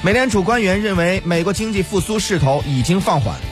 美联储官员认为美国经济复苏势头已经放缓。